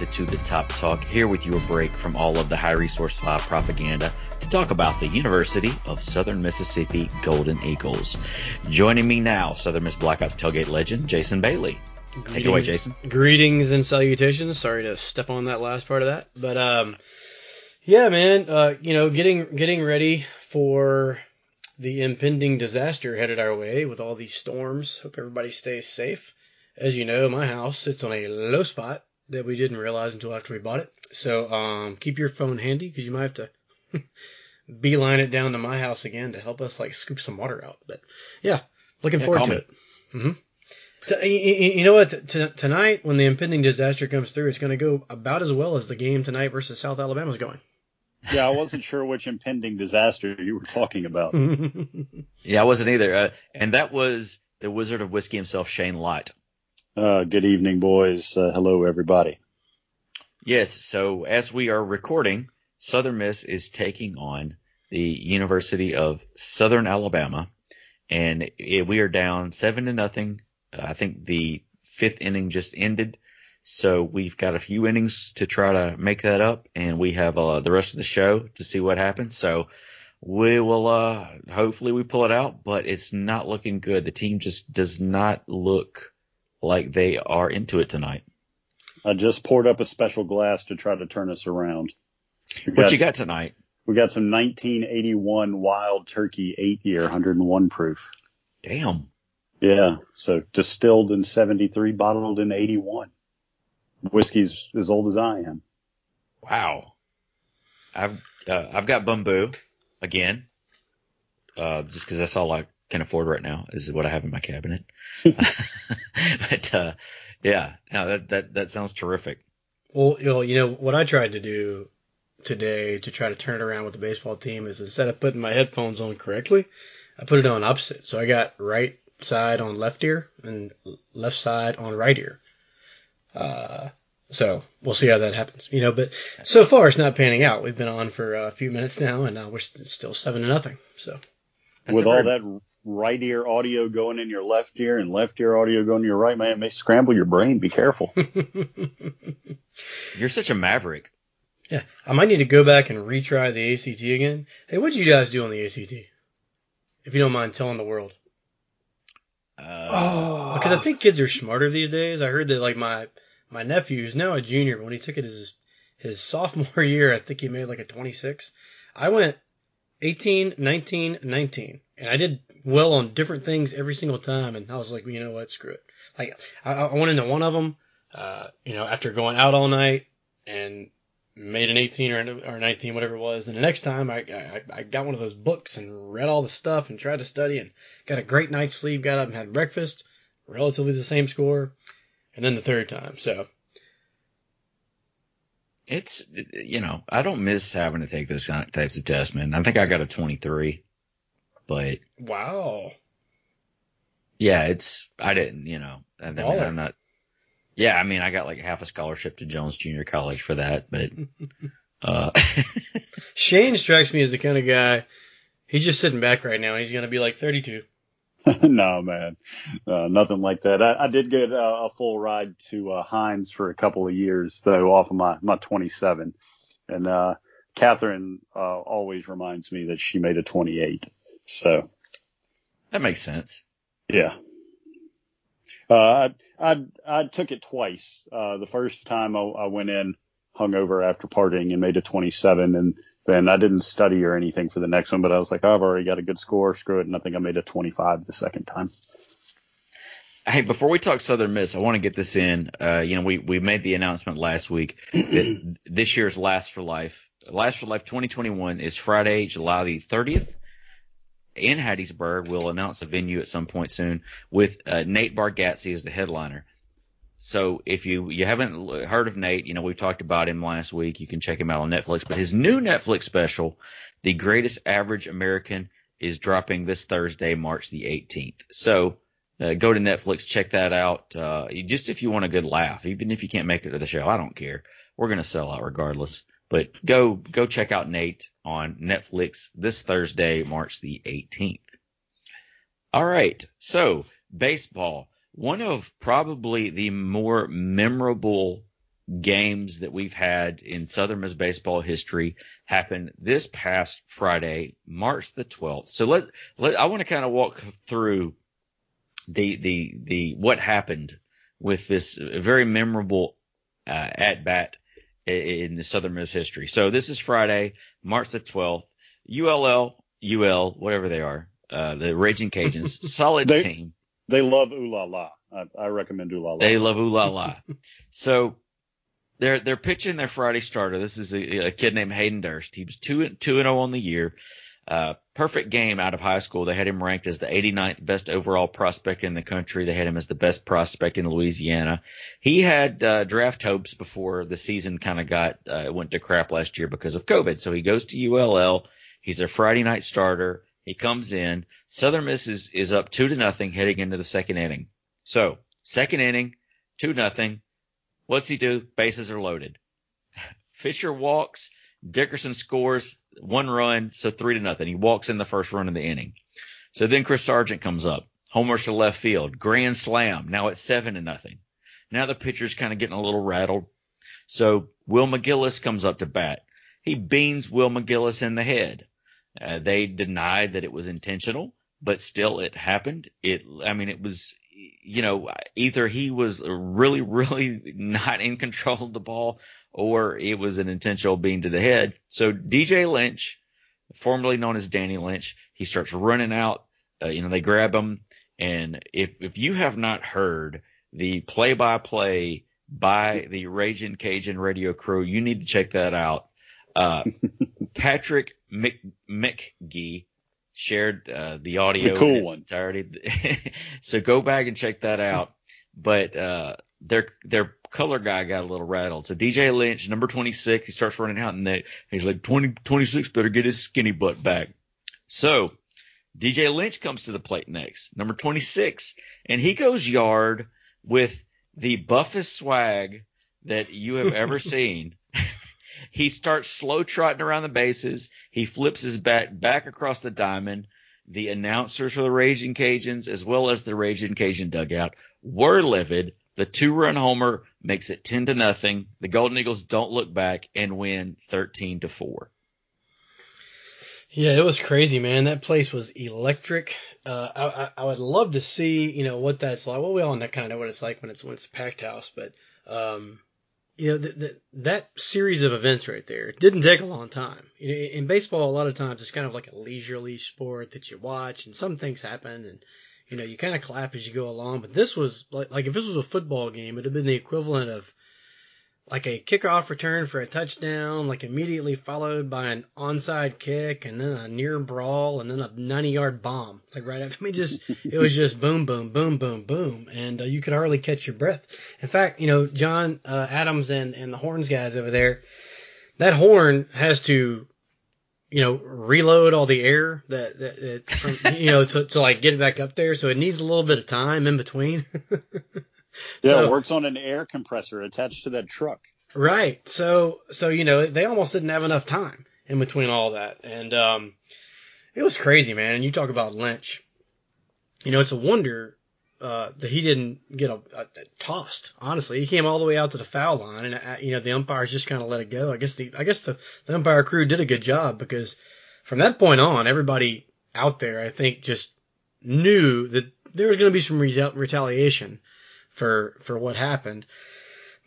to To the Top Talk, here with your break from all of the high resource five propaganda to talk about the University of Southern Mississippi Golden Eagles. Joining me now, Southern Miss Black Ops tailgate legend, Jason Bailey. Take it away, Jason. Greetings and salutations. Sorry to step on that last part of that, but um, yeah, man. Uh, you know, getting getting ready for the impending disaster headed our way with all these storms. Hope everybody stays safe. As you know, my house sits on a low spot that we didn't realize until after we bought it. So um, keep your phone handy because you might have to beeline it down to my house again to help us like scoop some water out. But yeah, looking Yeah, forward call to me. it. hmm T- y- y- you know what? T- t- tonight, when the impending disaster comes through, it's going to go about as well as the game tonight versus South Alabama's going. Yeah, I wasn't sure which impending disaster you were talking about. Yeah, I wasn't either. Uh, and that was the Wizard of Whiskey himself, Shane Light. Uh, good evening, boys. Uh, hello, everybody. Yes, so as we are recording, Southern Miss is taking on the University of Southern Alabama, and it, we are down seven to nothing. Uh, I think the fifth inning just ended, so we've got a few innings to try to make that up, and we have uh, the rest of the show to see what happens. So we will, uh, hopefully we pull it out, but it's not looking good. The team just does not look like they are into it tonight. I just poured up a special glass to try to turn us around. We What you got tonight? We got some 1981 Wild Turkey eight year, 101 proof. Damn. Yeah, so distilled in 73, bottled in 81. Whiskey's as old as I am. Wow. I've uh, I've got Bumbu again, uh, just because that's all I can afford right now is what I have in my cabinet. but uh, yeah, no, that that that sounds terrific. well, you know, you know what I tried to do today to try to turn it around with the baseball team is instead of putting my headphones on correctly, I put it on opposite. So I got right side on left ear and left side on right ear. Uh, so we'll see how that happens, you know. But so far, it's not panning out. We've been on for a few minutes now, and uh, we're st- still seven to nothing. So That's With all that right ear audio going in your left ear and left ear audio going in your right, man, it may scramble your brain. Be careful. you're such a maverick. yeah, I might need to go back and retry the ACT again. Hey, what'd you guys do on the ACT? If you don't mind telling the world. Uh, Because I think kids are smarter these days. I heard that like my my nephew who's now a junior, but when he took it his his sophomore year, I think he made like a 26. I went 18, 19, 19, and I did well on different things every single time. And I was like, you know what, screw it. Like I, I went into one of them, uh, you know, after going out all night and made an 18 or, or 19, whatever it was. And the next time I, I I got one of those books and read all the stuff and tried to study and got a great night's sleep. Got up and had breakfast relatively the same score, and then the third time. So it's you know I don't miss having to take those types of tests, man. I think I got a 23, but wow, yeah, it's I didn't, you know, I mean, I'm not. Yeah, I mean, I got like half a scholarship to Jones Junior College for that, but uh, Shane strikes me as the kind of guy. He's just sitting back right now. and He's gonna be like 32. no, man, uh, nothing like that. I, I did get uh, a full ride to uh, Hinds for a couple of years, though, off of my my 27. And uh, Catherine uh, always reminds me that she made a 28. So that makes sense. yeah. Uh, I, I I took it twice. Uh, the first time I, I went in hungover after partying and made a 27, and then I didn't study or anything for the next one. But I was like, oh, I've already got a good score. Screw it. And I think I made a 25 the second time. Hey, before we talk Southern Miss, I want to get this in. Uh, you know, we, we made the announcement last week that this year's Last for Life, Last for Life 2021 is Friday, July the 30th in Hattiesburg. We'll announce a venue at some point soon with uh, Nate Bargatze as the headliner. So if you you haven't heard of Nate, you know we've talked about him last week. You can check him out on Netflix. But his new Netflix special The Greatest Average American is dropping this Thursday, March the 18th. So uh, go to Netflix, check that out. Uh, just if you want a good laugh, even if you can't make it to the show, I don't care. We're gonna sell out regardless. But go go check out Nate on Netflix this Thursday, March the 18th. All right, so baseball, one of probably the more memorable games that we've had in Southern Miss baseball history happened this past Friday, March the 12th. So let, let I want to kind of walk through the the the what happened with this very memorable uh, at bat in the Southern Miss history. So this is Friday, March the 12th. ULL, UL, whatever they are, uh, the Raging Cajuns, solid They- team. They love ooh la la. I, I recommend ooh la la. They love ooh la la. so they're they're pitching their Friday starter. This is a, a kid named Hayden Durke. He was two two and zero on the year. Uh, perfect game out of high school. They had him ranked as the 89th best overall prospect in the country. They had him as the best prospect in Louisiana. He had uh, draft hopes before the season kind of got uh, went to crap last year because of COVID. So he goes to ULL. He's their Friday night starter. He comes in. Southern Miss is, is up two to nothing heading into the second inning. So second inning, two nothing. What's he do? Bases are loaded. Fisher walks. Dickerson scores one run, so three to nothing. He walks in the first run of the inning. So then Chris Sargent comes up, homers to left field, grand slam. Now it's seven to nothing. Now the pitcher's kind of getting a little rattled. So Will McGillis comes up to bat. He beans Will McGillis in the head. Uh, they denied that it was intentional, but still it happened. It, I mean, it was, you know, either he was really, really not in control of the ball or it was an intentional bean to the head. So DJ Lynch, formerly known as Danny Lynch, he starts running out. Uh, you know, they grab him. And if, if you have not heard the play by play by the Raging Cajun radio crew, you need to check that out. Uh, Patrick Mc, McGee shared uh, the audio The cool in its one. entirety. so go back and check that out. But uh, their their color guy got a little rattled. So DJ Lynch, number 26, he starts running out and they, he's like 20, 26 better get his skinny butt back. So DJ Lynch comes to the plate next, number 26, and he goes yard with the buffest swag that you have ever seen. He starts slow trotting around the bases. He flips his bat back across the diamond. The announcers for the Raging Cajuns, as well as the Raging Cajun dugout, were livid. The two-run homer makes it 10 to nothing. The Golden Eagles don't look back and win 13 to 4. Yeah, it was crazy, man. That place was electric. Uh, I, I I would love to see, you know, what that's like. Well, we all kind of know what it's like when it's when it's a packed house, but um, you know, the, the, that series of events right there didn't take a long time. You know, in baseball, a lot of times it's kind of like a leisurely sport that you watch, and some things happen, and you know, you kind of clap as you go along. But this was like, like if this was a football game, it'd have been the equivalent of like a kickoff return for a touchdown, like immediately followed by an onside kick and then a near brawl and then a 90 yard bomb. Like right after, I mean, just, it was just boom, boom, boom, boom, boom. And uh, you could hardly catch your breath. In fact, you know, John uh, Adams and, and the horns guys over there, that horn has to, you know, reload all the air that, that, that from, you know, to, to like get it back up there. So it needs a little bit of time in between. Yeah, So- it works on an air compressor attached to that truck. Right. So so you know they almost didn't have enough time in between all that, and um, it was crazy, man. And you talk about Lynch. You know, it's a wonder uh, that he didn't get a, a, tossed. Honestly, he came all the way out to the foul line, and uh, you know the umpires just kind of let it go. I guess the I guess the, the umpire crew did a good job because from that point on, everybody out there, I think, just knew that there was going to be some retal- retaliation for for what happened.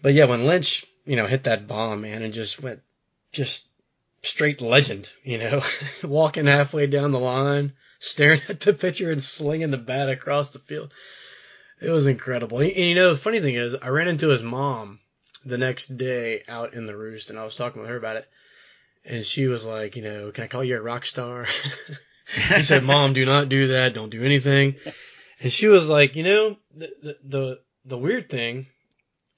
But yeah, when Lynch, you know, hit that bomb, man, and just went just straight legend, you know, walking halfway down the line, staring at the pitcher and slinging the bat across the field. It was incredible. And you know, the funny thing is, I ran into his mom the next day out in the roost, and I was talking with her about it, and she was like, you know, can I call you a rock star? he said, "Mom, do not do that. Don't do anything." And she was like, you know, the the the, the weird thing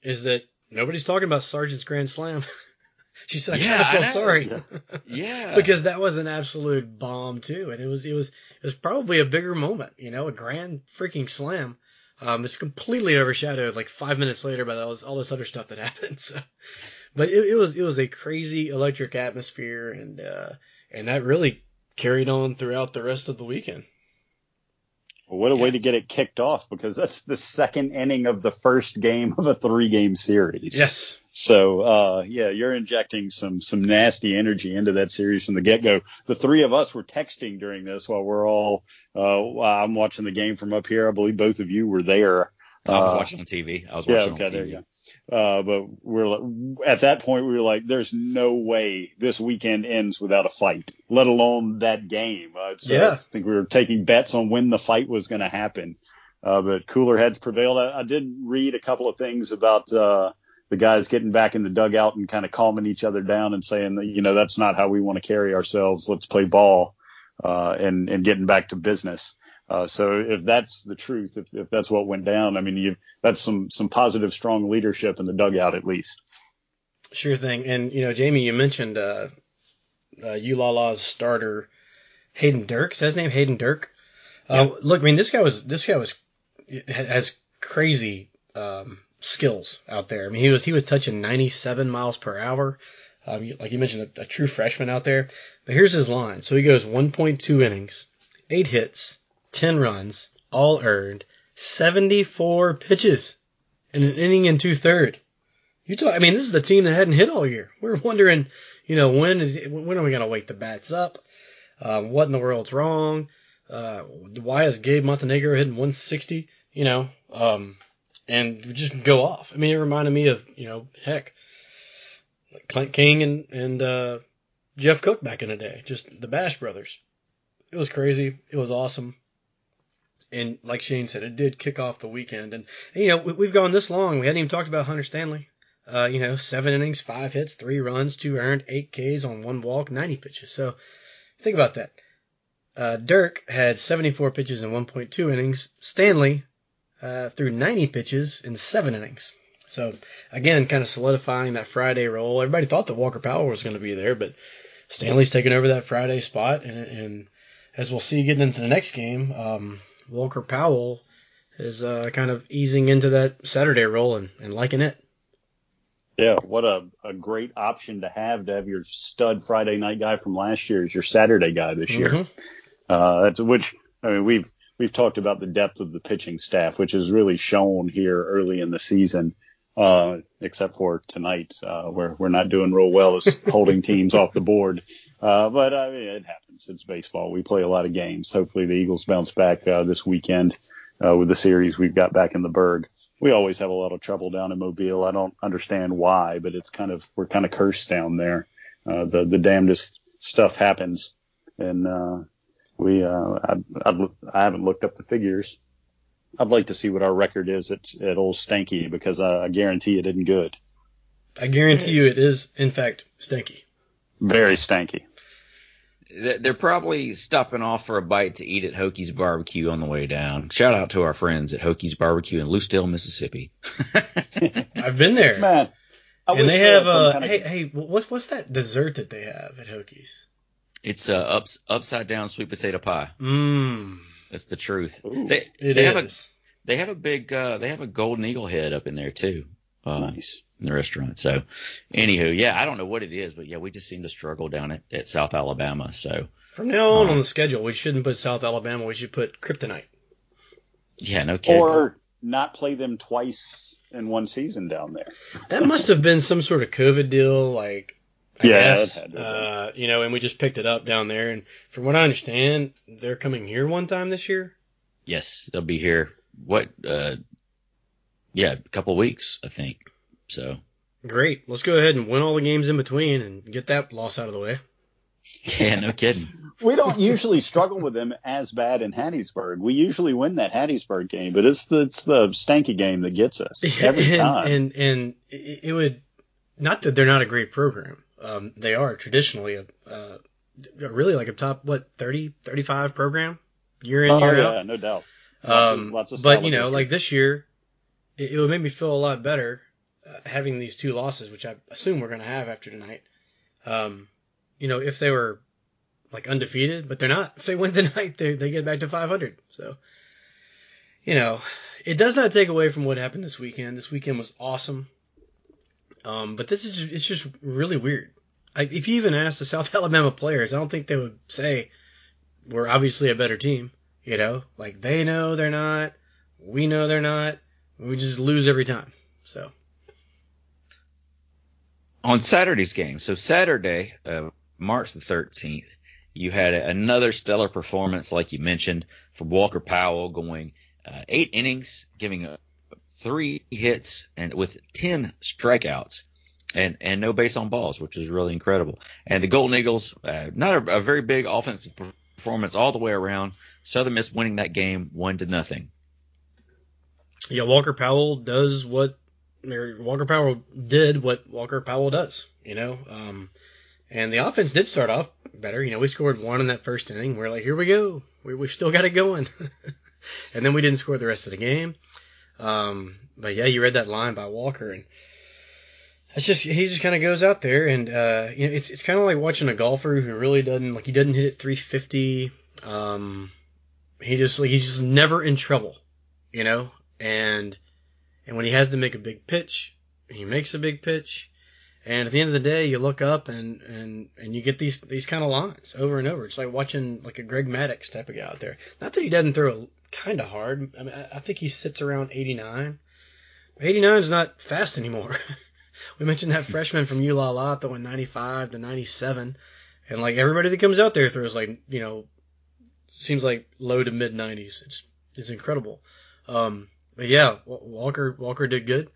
is that nobody's talking about Sargent's Grand Slam. She said, I Yeah, kind of feel know. sorry. Yeah. because that was an absolute bomb too, and it was it was it was probably a bigger moment, you know, a grand freaking slam. Um, it's completely overshadowed like five minutes later by all this, all this other stuff that happened. So, but it, it was it was a crazy electric atmosphere, and uh, and that really carried on throughout the rest of the weekend. Well, what a way to get it kicked off because that's the second inning of the first game of a three game series. Yes, So, uh, yeah, you're injecting some, some nasty energy into that series from the get go. The three of us were texting during this while we're all, uh, I'm watching the game from up here. I believe both of you were there. I was Uh, watching on TV. I was yeah, watching okay, on there TV. you go. Uh, but we're at that point we were like, there's no way this weekend ends without a fight, let alone that game. Uh, so Yeah. I think we were taking bets on when the fight was going to happen. Uh, but cooler heads prevailed. I, I did read a couple of things about, uh, the guys getting back in the dugout and kind of calming each other down and saying that, you know, that's not how we want to carry ourselves. Let's play ball, uh, and, and getting back to business. Uh, so if that's the truth, if, if that's what went down, I mean, you that's some some positive, strong leadership in the dugout at least. sure thing. And you know, Jamie, you mentioned uh, uh, Ulala's starter Hayden Durke. Is that his name Hayden Durke? Uh, look, I mean, this guy was this guy was has crazy um, skills out there. I mean, he was he was touching 97 miles per hour. Um, like you mentioned, a, a true freshman out there. But here's his line. So he goes 1.2 innings, eight hits, 10 runs, all earned, 74 pitches in an inning and two third. You talk. I mean, this is the team that hadn't hit all year. We are wondering, you know, when is when are we gonna wake the bats up? Um, what in the world's wrong? Uh, why is Gabe Montenegro hitting 160? You know, um, and just go off. I mean, it reminded me of you know, heck, like Clint King and and uh, Jeff Cook back in the day, just the Bash brothers. It was crazy. It was awesome. And like Shane said, it did kick off the weekend. And, you know, we, we've gone this long. We hadn't even talked about Hunter Stanley. Uh, you know, seven innings, five hits, three runs, two earned, eight Ks on one walk, 90 pitches. So think about that. Uh, Durke had 74 pitches in 1.2 innings. Stanley uh, threw 90 pitches in seven innings. So again, kind of solidifying that Friday role. Everybody thought that Walker Powell was going to be there, but Stanley's taking over that Friday spot. And, and as we'll see getting into the next game, um, Walker Powell is uh, kind of easing into that Saturday role and, and liking it. Yeah, what a, a great option to have to have your stud Friday night guy from last year as your Saturday guy this year. Mhm. Uh, that's which I mean we've we've talked about the depth of the pitching staff, which is really shown here early in the season. Uh, except for tonight, uh, where we're not doing real well as holding teams off the board. Uh, but I mean, it happens. It's baseball. We play a lot of games. Hopefully the Eagles bounce back, uh, this weekend, uh, with the series we've got back in the Burg. We always have a lot of trouble down in Mobile. I don't understand why, but it's kind of, we're kind of cursed down there. Uh, the, the damnedest stuff happens. And, uh, we, uh, I, I'd, I haven't looked up the figures. I'd like to see what our record is at, at Old Stanky because I, I guarantee it isn't good. I guarantee you it is, in fact, stanky. Very stanky. They- They're probably stopping off for a bite to eat at Hokies Barbecue on the way down. Shout out to our friends at Hokies Barbecue in Lucedale, Mississippi. I've been there. Man, I and wish they have, some uh, kind of- hey, hey, what's, what's that dessert that they have at Hokies? It's a ups, upside down sweet potato pie. Mmm. That's the truth. Ooh, They, It they have a they have a big uh, they have a golden eagle head up in there too. Um, nice. in the restaurant. So, anywho, yeah, I don't know what it is, but yeah, we just seem to struggle down at, at South Alabama. So, From now on Uh, on the schedule, we shouldn't put South Alabama. We should put Kryptonite. yeah, no kidding. Or not play them twice in one season down there. That must have been some sort of COVID deal, like I Yeah, guess, it had to have uh, you know, and we just picked it up down there. And from what I understand, they're coming here one time this year. yes, they'll be here. What? Uh, yeah, a couple of weeks, I think. So, Great. Let's go ahead and win all the games in between and get that loss out of the way. yeah, no kidding. We don't usually struggle with them as bad in Hattiesburg. We usually win that Hattiesburg game, but it's the it's the stanky game that gets us every and, time. And and it it would not that they're not a great program. Um, they are traditionally a, uh, really like a top what 30, 35 program year in oh year yeah, out. no doubt. Lots of- Um, lots of but you know, history. like this year, it, it would make me feel a lot better uh, having these two losses, which I assume we're going to have after tonight. Um, you know, if they were like undefeated, but they're not. If they win tonight, they they get back to 500. So, you know, it does not take away from what happened this weekend. This weekend was awesome. Um, but this is just, it's just really weird. I, if you even ask the South Alabama players, I don't think they would say we're obviously a better team. You know, like they know they're not, we know they're not. We just lose every time. So on Saturday's game, so Saturday, uh, March the 13th, you had another stellar performance, like you mentioned, from Walker Powell, going uh, eight innings, giving uh, three hits and with ten strikeouts, and and no base on balls, which is really incredible. And the Golden Eagles, uh, not a, a very big offensive performance all the way around. Southern Miss winning that game one to nothing. Yeah, Walker Powell does what Walker Powell did what Walker Powell does, you know. Um, and the offense did start off better. You know, we scored one in that first inning. We're like, here we go. We, we've still got it going. and then we didn't score the rest of the game. Um, but yeah, you read that line by Walker, and that's just he just kind of goes out there, and uh, you know, it's it's kind of like watching a golfer who really doesn't like he doesn't hit it 350. Um, he just like he's just never in trouble, you know, and and when he has to make a big pitch, he makes a big pitch. And at the end of the day, you look up and, and, and you get these these kind of lines over and over. It's like watching like a Greg Maddux type of guy out there. Not that he doesn't throw kind of hard. I mean, I think he sits around 89. 89 is not fast anymore. we mentioned that freshman from ULala throwing 95 to 97, and like everybody that comes out there throws like you know, seems like low to mid 90s. It's it's incredible. Um, but yeah, Walker Walker did good.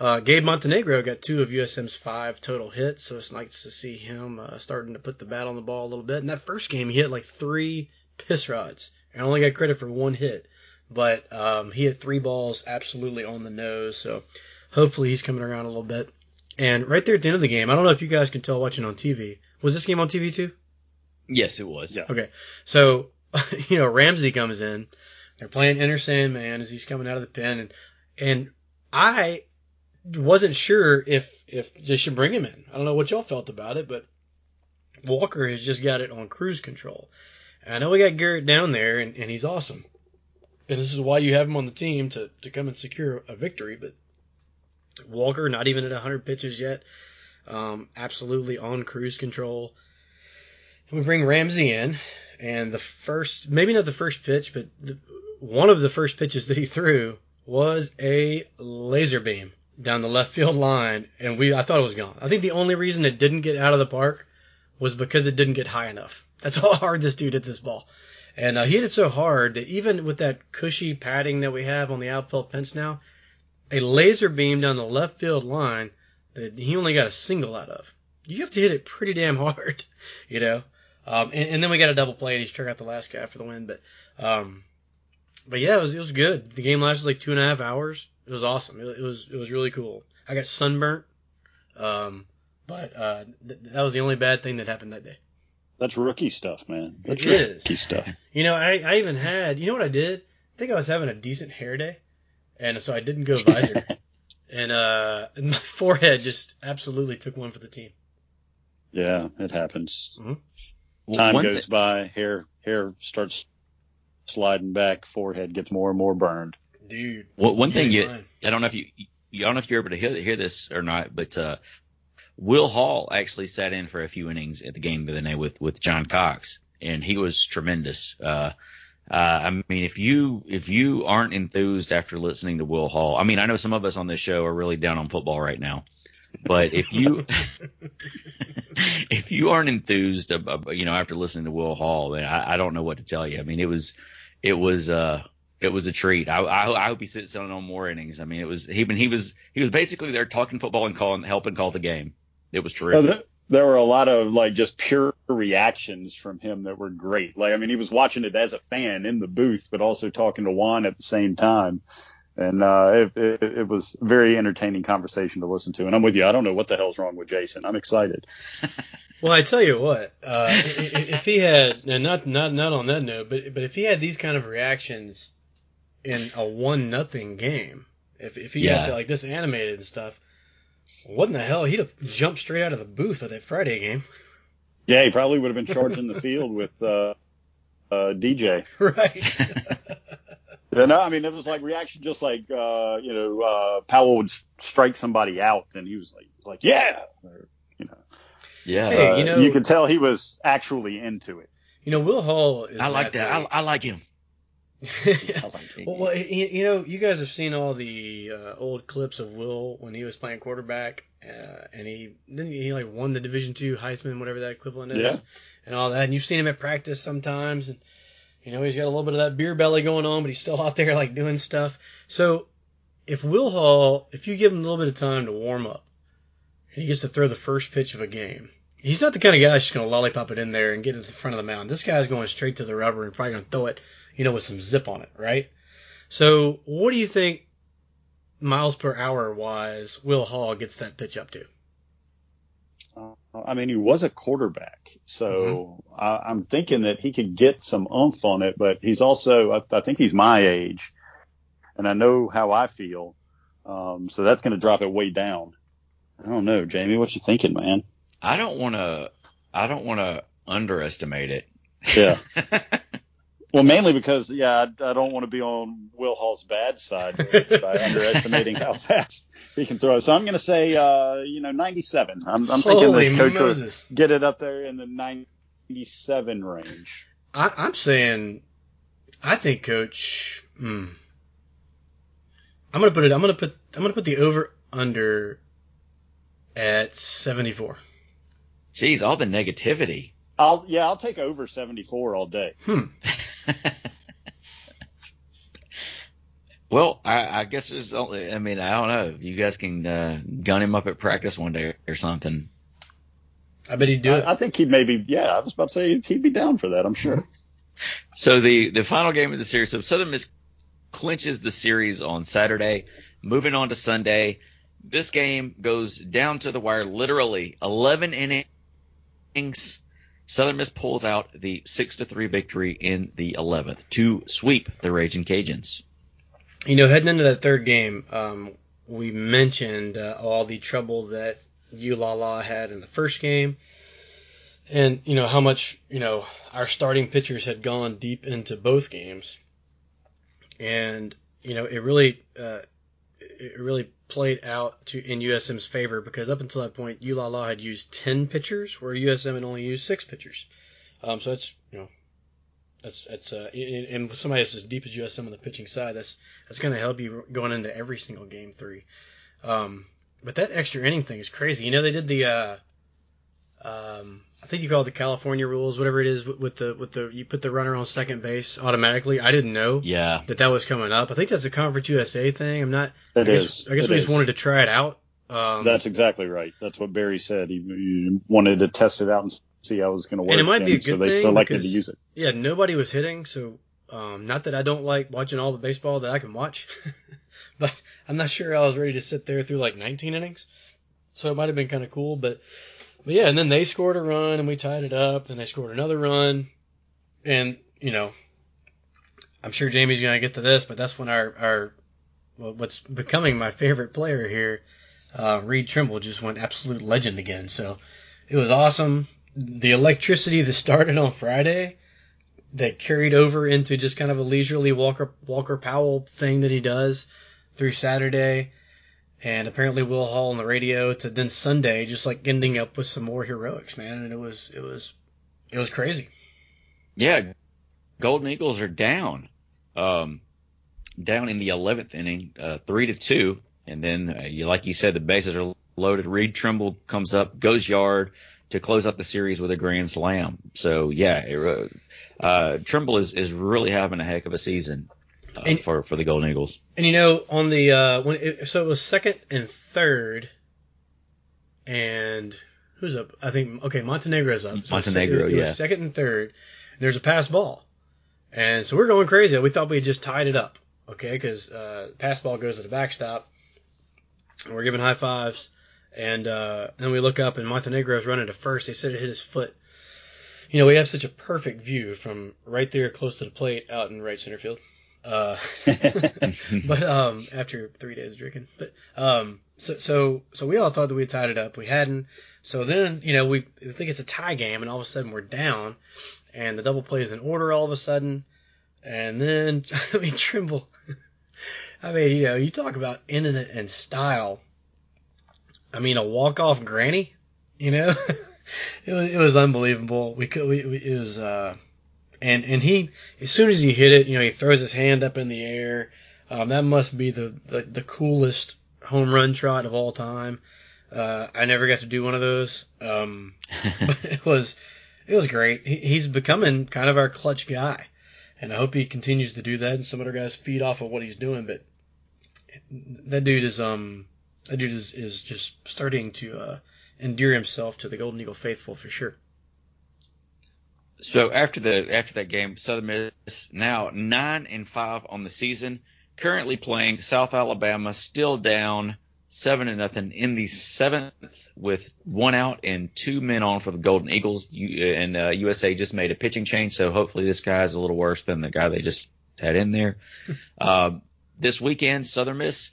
Uh, Gabe Montenegro got two of USM's five total hits, so it's nice to see him uh, starting to put the bat on the ball a little bit. In that first game, he hit like three piss rods and only got credit for one hit, but um, he hit three balls absolutely on the nose. So hopefully he's coming around a little bit. And right there at the end of the game, I don't know if you guys can tell watching on TV. Was this game on TV too? Yes, it was. Yeah. Okay. So, you know, Ramsey comes in. They're playing Enter Sandman as he's coming out of the pen, and and I wasn't sure if if they should bring him in. I don't know what y'all felt about it, but Walker has just got it on cruise control. And I know we got Garrett down there, and, and he's awesome. And this is why you have him on the team to, to come and secure a victory. But Walker, not even at 100 pitches yet, um, absolutely on cruise control. And we bring Ramsey in, and the first, maybe not the first pitch, but the, one of the first pitches that he threw was a laser beam down the left field line, and we I thought it was gone. I think the only reason it didn't get out of the park was because it didn't get high enough. That's how hard this dude hit this ball. And uh, he hit it so hard that even with that cushy padding that we have on the outfield fence now, a laser beam down the left field line that he only got a single out of. You have to hit it pretty damn hard, you know. Um, and, and, then we got a double play and he struck out the last guy for the win. But, um, but yeah, it was it was good. The game lasted like two and a half hours. It was awesome. It, it was it was really cool. I got sunburnt, um, but uh, th- that was the only bad thing that happened that day. That's rookie stuff, man. That's it rookie is. stuff. You know, I, I even had, you know what I did? I think I was having a decent hair day, and so I didn't go visor, and uh, and my forehead just absolutely took one for the team. Yeah, it happens. Mm-hmm. Time One goes thi- by, hair hair starts sliding back, forehead gets more and more burned. Dude. Well, one thing you, lying. I don't know if you, you, I don't know if you're able to hear, hear this or not, but uh, Will Hall actually sat in for a few innings at the game the other night with with John Cox, and he was tremendous. Uh, uh, I mean, if you if you aren't enthused after listening to Will Hall, I mean, I know some of us on this show are really down on football right now, but if you if you aren't enthused, you know, after listening to Will Hall, then I, I don't know what to tell you. I mean, it was it was uh it was a treat. I, I, I hope he sits on more innings. I mean, it was he he was he was basically there talking football and calling helping call the game. It was terrific. th- there were a lot of like just pure reactions from him that were great. Like I mean, he was watching it as a fan in the booth, but also talking to Juan at the same time. And uh, it, it, it was a very entertaining conversation to listen to. And I'm with you. I don't know what the hell's wrong with Jason. I'm excited. Well, I tell you what, uh, i- i- if he had, and not not not on that note, but but if he had these kind of reactions in a one nothing game, if if he Yeah. had like this animated and stuff, What in the hell? He'd have jumped straight out of the booth at that Friday game. Yeah, he probably would have been charging the field with uh, uh, DJ. Right. Yeah, no, I mean it was like reaction, just like uh, you know uh, Powell would s- strike somebody out, and he was like, like yeah, or, you know. Yeah. Hey, Uh, you know- you could tell he was actually into it. you know, Will Hall is. I like that. I, I like him. I I like him. Well, well, you, you know, you guys have seen all the uh, old clips of Will when he was playing quarterback, uh, and he then he like won the Division two Heisman, whatever that equivalent is, Yeah. and all that. And you've seen him at practice sometimes, and you know he's got a little bit of that beer belly going on, but he's still out there like doing stuff. So if Will Hall, if you give him a little bit of time to warm up, and he gets to throw the first pitch of a game. He's not the kind of guy that's just going to lollipop it in there and get it to the front of the mound. This guy's going straight to the rubber and probably going to throw it, you know, with some zip on it, right? So, what do you think miles per hour wise Will Hall gets that pitch up to? Uh, I mean, he was a quarterback, so I, I'm thinking that he could get some oomph on it. But he's also, I, I think he's my age, and I know how I feel, um, so that's going to drop it way down. I don't know, Jamie. What you thinking, man? I don't want to. I don't want to underestimate it. Yeah. Well, mainly because, yeah, I, I don't want to be on Will Hall's bad side by underestimating how fast he can throw. So I'm going to say, uh, you know, 97. I'm, I'm thinking Holy the coach will get it up there in the 97 range. I, I'm saying, I think Coach. Hmm, I'm gonna put it. I'm gonna put. I'm gonna put the over under at 74. Jeez, all the negativity. I'll, yeah, I'll take over 74 all day. Hmm. well, I, I guess there's only. I mean, I don't know. You guys can uh, gun him up at practice one day or something. I bet he'd do it. I, I think he'd maybe, yeah, I was about to say he'd be down for that. I'm sure. So the the final game of the series. So Southern Miss clinches the series on Saturday. Moving on to Sunday, this game goes down to the wire. Literally 11 innings. Southern Miss pulls out the six to three victory in the 11th to sweep the Raging Cajuns. You know, heading into that third game, um, we mentioned uh, all the trouble that Ulala had in the first game, and you know how much you know our starting pitchers had gone deep into both games, and you know it really uh, it really played out to in USM's favor because up until that point, Ulala had used ten pitchers, where USM had only used six pitchers. Um, so it's you know that's that's uh, and and with somebody that's as deep as USM on the pitching side, that's that's going to help you going into every single game three. Um, but that extra inning thing is crazy. You know, they did the, uh, um, I think you call it the California rules, whatever it is, with, with the with the you put the runner on second base automatically. I didn't know Yeah. that that was coming up. I think that's a Conference USA thing. I'm not. It I guess, is. I guess It we just wanted to try it out. Um, That's exactly right. That's what Berry said. He, he wanted to test it out and see how it was going to work. And it might be a good so good they thing selected to use it. yeah, nobody was hitting, so um, not that I don't like watching all the baseball that I can watch, but I'm not sure I was ready to sit there through like 19 innings. So it might have been kind of cool, but but yeah, and then they scored a run and we tied it up. Then they scored another run, and you know, I'm sure Jamie's gonna get to this, but that's when our our what's becoming my favorite player here, uh, Reed Trimble, just went absolute legend again. So it was awesome. The electricity that started on Friday that carried over into just kind of a leisurely Walker Walker Powell thing that he does through Saturday, and apparently Will Hall on the radio to then Sunday, just like ending up with some more heroics, man. And it was it was it was crazy. Yeah, Golden Eagles are down, um, down in the eleventh inning, uh, three to two, and then uh, you, like you said, the bases are loaded. Reed Trimble comes up, goes yard to close up the series with a grand slam. So yeah, it, uh, Trimble is is really having a heck of a season uh, And- for for the Golden Eagles. And you know, on the uh, when it, so it was second and third, and who's up? I think okay, Montenegro's up. So Montenegro, it was yeah. second and third. And there's a pass ball, and so we're going crazy. We thought we had just tied it up, okay? Because uh, pass ball goes to the backstop. And we're giving high fives, and uh, then we look up, and Montenegro's running to first. They said it hit his foot. You know, we have such a perfect view from right there close to the plate out in right center field. Uh, but um, after three days of drinking, but um, so so so we all thought that we had tied it up. We hadn't. So then you know we think it's a tie game, and all of a sudden we're down, and the double play is in order all of a sudden, and then I mean Trimble. I mean you know you talk about ending it in style. I mean a walk off granny, you know. it was it was unbelievable. We could we, we it was uh and and he as soon as he hit it, you know, he throws his hand up in the air. Um, that must be the, the the coolest home run trot of all time. Uh, I never got to do one of those, um, it was it was great. He, he's becoming kind of our clutch guy, and I hope he continues to do that. And some other guys feed off of what he's doing, but that dude is um that dude is is just starting to uh, endear himself to the Golden Eagle faithful for sure. So after the after that game, Southern Miss now nine and five on the season, currently playing South Alabama, still down seven and nothing in the seventh with one out and two men on for the Golden Eagles. and uh, USA just made a pitching change, so hopefully this guy is a little worse than the guy they just had in there. uh, this weekend, Southern Miss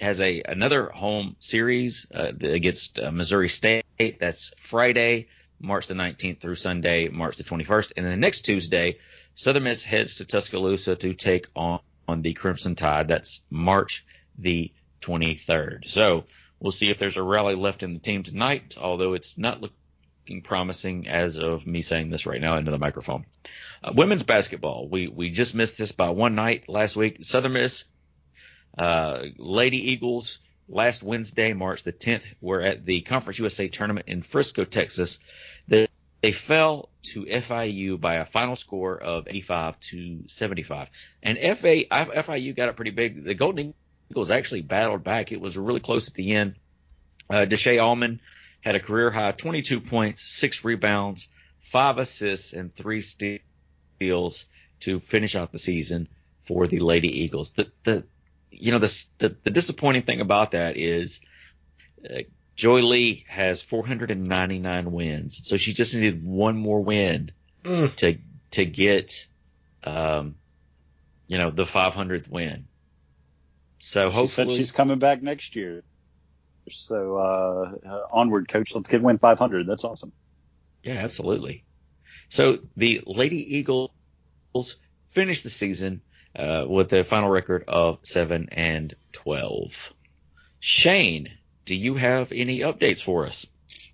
has a another home series uh, against uh, Missouri State. That's Friday. March the 19th through Sunday, March the 21st. And then the next Tuesday, Southern Miss heads to Tuscaloosa to take on, on the Crimson Tide. That's March the 23rd. So we'll see if there's a rally left in the team tonight, although it's not looking promising as of me saying this right now into the microphone. Uh, women's basketball. We, we just missed this by one night last week. Southern Miss, uh, Lady Eagles, last Wednesday, March the 10th, were at the Conference USA tournament in Frisco, Texas. They, they fell to FIU by a final score of 85 to 75. And FA, FIU got it pretty big. The Golden Eagles actually battled back. It was really close at the end. Uh, Deshae Allman had a career high 22 points, six rebounds, five assists, and three steals to finish out the season for the Lady Eagles. The, the, you know, the, the, the disappointing thing about that is uh, Joye Lee has 499 wins, so she just needed one more win mm. to to get, um, you know, the 500th win. So she hopefully said she's coming back next year. So uh, uh, onward, coach. Let's get win 500. That's awesome. Yeah, absolutely. So the Lady Eagles finished the season uh, with a final record of seven and twelve. Shane, do you have any updates for us?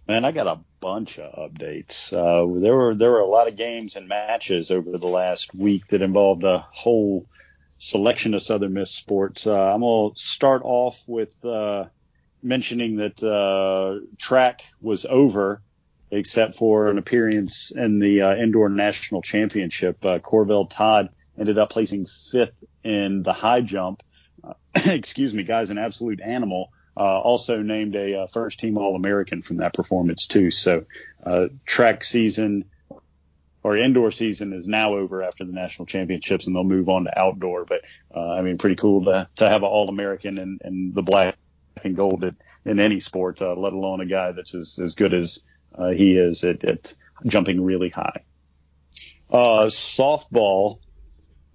Man, I got a bunch of updates. Uh, there were there were a lot of games and matches over the last week that involved a whole selection of Southern Miss sports. Uh, I'm gonna start off with uh, mentioning that uh, track was over, except for an appearance in the uh, indoor national championship. Uh, Corvell Todd ended up placing fifth in the high jump. Uh, excuse me, guys, an absolute animal. Uh, also named a uh, first team All American from that performance too. So, uh, track season or indoor season is now over after the national championships and they'll move on to outdoor. But, uh, I mean, pretty cool to, to have an All American and, the black and gold in, in any sport, uh, let alone a guy that's as, as good as he is at, at jumping really high. softball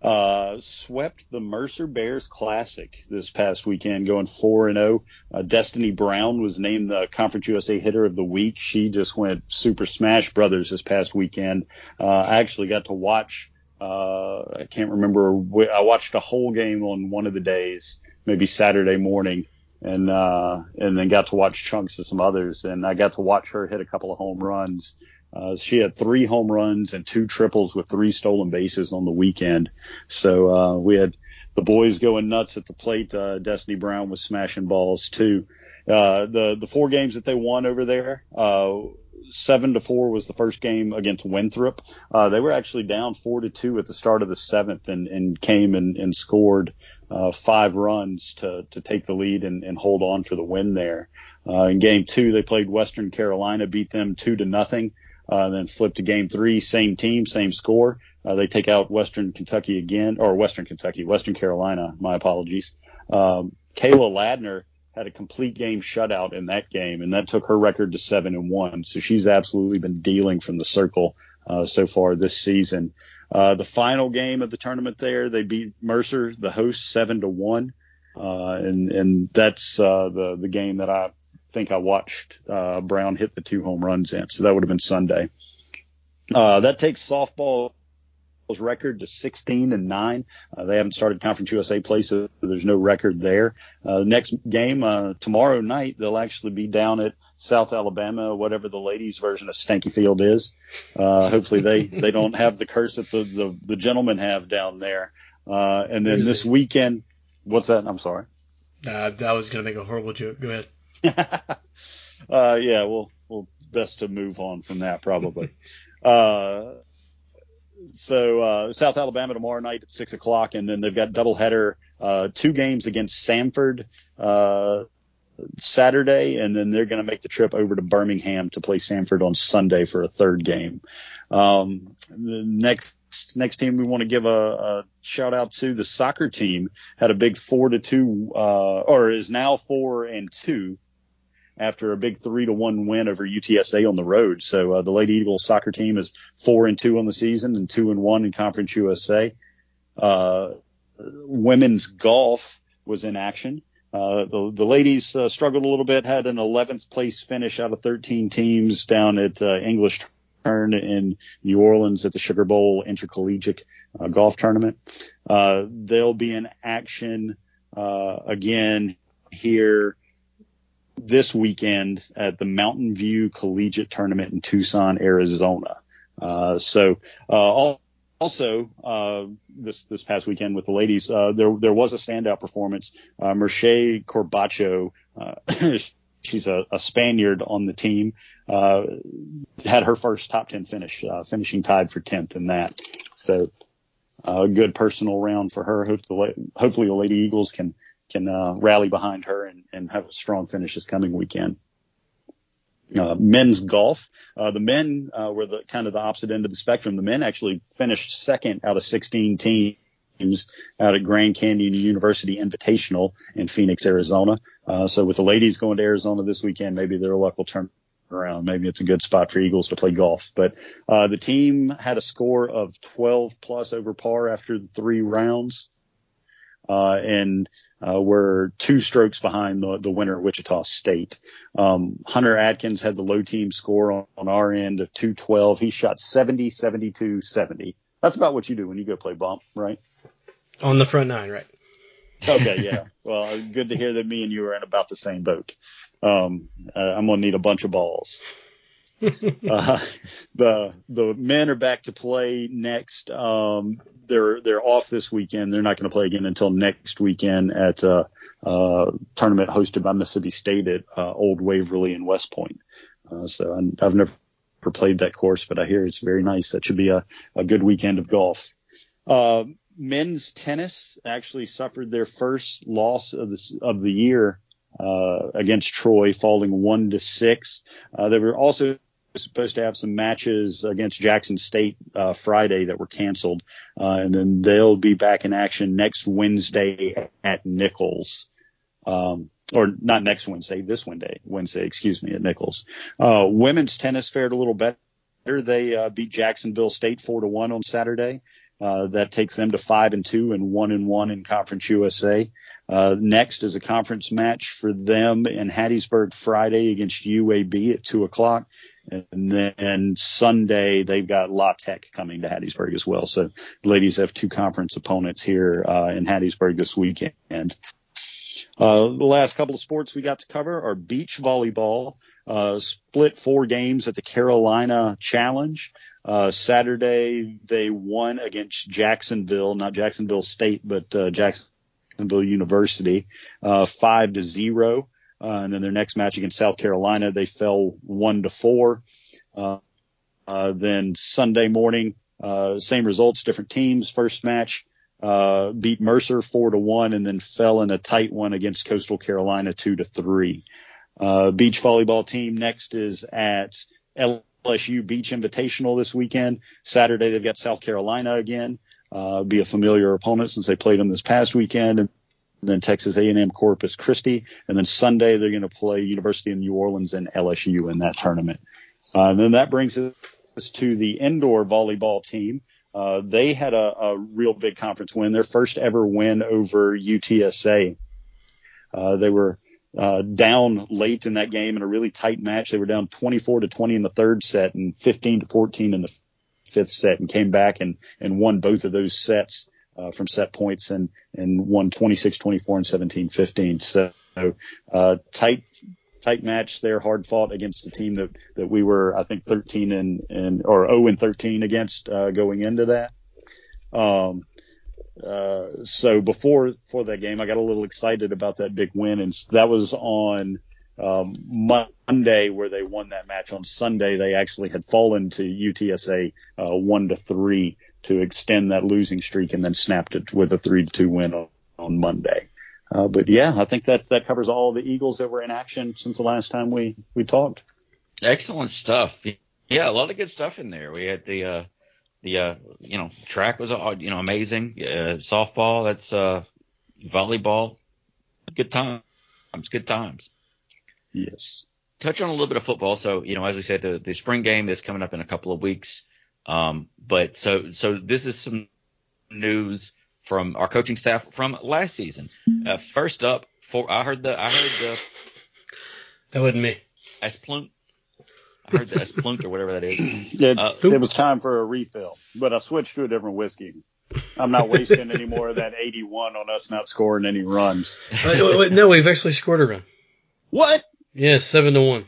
uh, swept the Mercer Bears Classic this past weekend, going four and zero. Oh. Uh, Destiny Brown was named the Conference USA Hitter of the Week. She just went Super Smash Brothers this past weekend. Uh, I actually got to watch. Uh, I can't remember. I watched a whole game on one of the days, maybe Saturday morning, and uh, and then got to watch chunks of some others. And I got to watch her hit a couple of home runs. Uh, she had three home runs and two triples with three stolen bases on the weekend. So uh, we had the boys going nuts at the plate. Uh, Destiny Brown was smashing balls too. Uh, the the four games that they won over there, uh, seven to four was the first game against Winthrop. Uh, they were actually down four to two at the start of the seventh and, and came and, and scored five runs to to take the lead and, and hold on for the win there. In game two, they played Western Carolina, beat them two to nothing. Uh, then flip to game three, same team, same score. Uh, they take out Western Kentucky again, or Western Kentucky, Western Carolina. My apologies. Um, Kayla Ladner had a complete game shutout in that game, and that took her record to seven and one. So she's absolutely been dealing from the circle uh, so far this season. Uh, the final game of the tournament there, they beat Mercer, the host, seven to one, uh, and and that's uh, the the game that I think I watched uh, Brown hit the two home runs in. So that would have been Sunday. Uh, that takes softball record to 16 and 9. Uh, they haven't started Conference USA play, so there's no record there. Uh, next game uh, tomorrow night, they'll actually be down at South Alabama, whatever the ladies' version of Stanky Field is. Uh, hopefully they they don't have the curse that the the, the gentlemen have down there. Uh, and then this weekend, what's that? I'm sorry. Uh, I was gonna make a horrible joke. Go ahead. uh, yeah, well, well, best to move on from that probably. uh, so uh, South Alabama tomorrow night at six o'clock, and then they've got doubleheader, uh, two games against Samford uh, Saturday, and then they're going to make the trip over to Birmingham to play Samford on Sunday for a third game. Um, the next next team we want to give a, a, shout out to the soccer team had a big four to two, uh, or is now four and two after a big three to one win over UTSA on the road. So uh, the Lady Eagles soccer team is four and two on the season and two and one in Conference USA. Uh, women's golf was in action. Uh, the, the ladies uh, struggled a little bit, had an 11th place finish out of 13 teams down at uh, English Turn in New Orleans at the Sugar Bowl Intercollegiate uh, Golf Tournament. Uh, they'll be in action uh, again here this weekend at the Mountain View Collegiate Tournament in Tucson, Arizona. Uh, so, uh, also, uh, this, this past weekend with the ladies, uh, there, there was a standout performance. Uh, Merche Corbacho, uh, she's a, a, Spaniard on the team, uh, had her first top 10 finish, uh, finishing tied for 10th in that. So, a good personal round for her. Hopefully, hopefully the Lady Eagles can, can uh, rally behind her and, and have a strong finish this coming weekend. Uh, men's golf. Uh, the men uh, were the kind of the opposite end of the spectrum. The men actually finished second out of 16 teams out at Grand Canyon University Invitational in Phoenix, Arizona. Uh, so with the ladies going to Arizona this weekend, maybe their luck will turn around. Maybe it's a good spot for Eagles to play golf. But uh, the team had a score of 12 plus over par after three rounds. Uh, and uh, we're two strokes behind the, the winner, Wichita State. Um, Hunter Atkins had the low team score on, on our end of 212. He shot 70, 72, 70. That's about what you do when you go play bump, right? On the front nine, right? okay, yeah. Well, good to hear that me and you are in about the same boat. Um, uh, I'm gonna need a bunch of balls. uh, the the men are back to play next. Um, they're they're off this weekend. They're not going to play again until next weekend at a uh, uh, tournament hosted by Mississippi State at uh, Old Waverly in West Point. Uh, so I, have never played that course, but I hear it's very nice. That should be a, a good weekend of golf. Uh, men's tennis actually suffered their first loss of the of the year uh, against Troy, falling one to six. Uh, they were also supposed to have some matches against Jackson State uh, Friday that were canceled, uh, and then they'll be back in action next Wednesday at Nicholls. Um, or not next Wednesday, this Wednesday, Wednesday, excuse me, at Nicholls. Uh, women's tennis fared a little better. They uh, beat Jacksonville State four to one on Saturday. Uh, that takes them to five and two and one and one in Conference USA. Uh, next is a conference match for them in Hattiesburg Friday against UAB at two o'clock. And then Sunday they've got La Tech coming to Hattiesburg as well. So the ladies have two conference opponents here uh, in Hattiesburg this weekend. Uh, the last couple of sports we got to cover are beach volleyball. Uh, split four games at the Carolina Challenge. Uh, Saturday they won against Jacksonville, not Jacksonville State, but uh, Jacksonville University, uh, five to zero. Uh, and then their next match against South Carolina, they fell one to four. Uh, then Sunday morning, same results, different teams. First match, uh, beat Mercer four to one and then fell in a tight one against Coastal Carolina two to three. Uh, beach volleyball team next is at LSU Beach Invitational this weekend. Saturday, they've got South Carolina again. Uh, be a familiar opponent since they played them this past weekend. And then Texas A&M Corpus Christi, and then Sunday they're going to play University of New Orleans and LSU in that tournament. Uh, and then that brings us to the indoor volleyball team. Uh, they had a, a real big conference win, their first ever win over UTSA. Uh, they were uh, down late in that game in a really tight match. They were down 24 to 20 in the third set and 15 to 14 in the fifth set and came back and, and won both of those sets uh, from set points and, and won 26, 24 and 17, 15. So, uh, tight, tight match there, hard fought against a team that, that we were, I think 13 and, and, or 0 and 13 against, uh, going into that. Um, uh, so before, for that game, I got a little excited about that big win and that was on, um, Monday where they won that match. On Sunday, they actually had fallen to UTSA uh, one to three to extend that losing streak, and then snapped it with a three to two win on, on Monday. Uh, but yeah, I think that that covers all the Eagles that were in action since the last time we we talked. Excellent stuff. Yeah, a lot of good stuff in there. We had the uh, the uh, you know track was uh, you know amazing. Uh, softball, that's uh, volleyball, good times, good times. Yes. Touch on a little bit of football. So, you know, as we said, the, the spring game is coming up in a couple of weeks. Um, but so, so this is some news from our coaching staff from last season. Uh, first up, for I heard the, I heard the. That wasn't me. Esplunk. I heard the Esplunk or whatever that is. It, uh, it was time for a refill, but I switched to a different whiskey. I'm not wasting any more of that 81 on us not scoring any runs. Uh, wait, no, we've actually scored a run. What? Yeah, seven to one.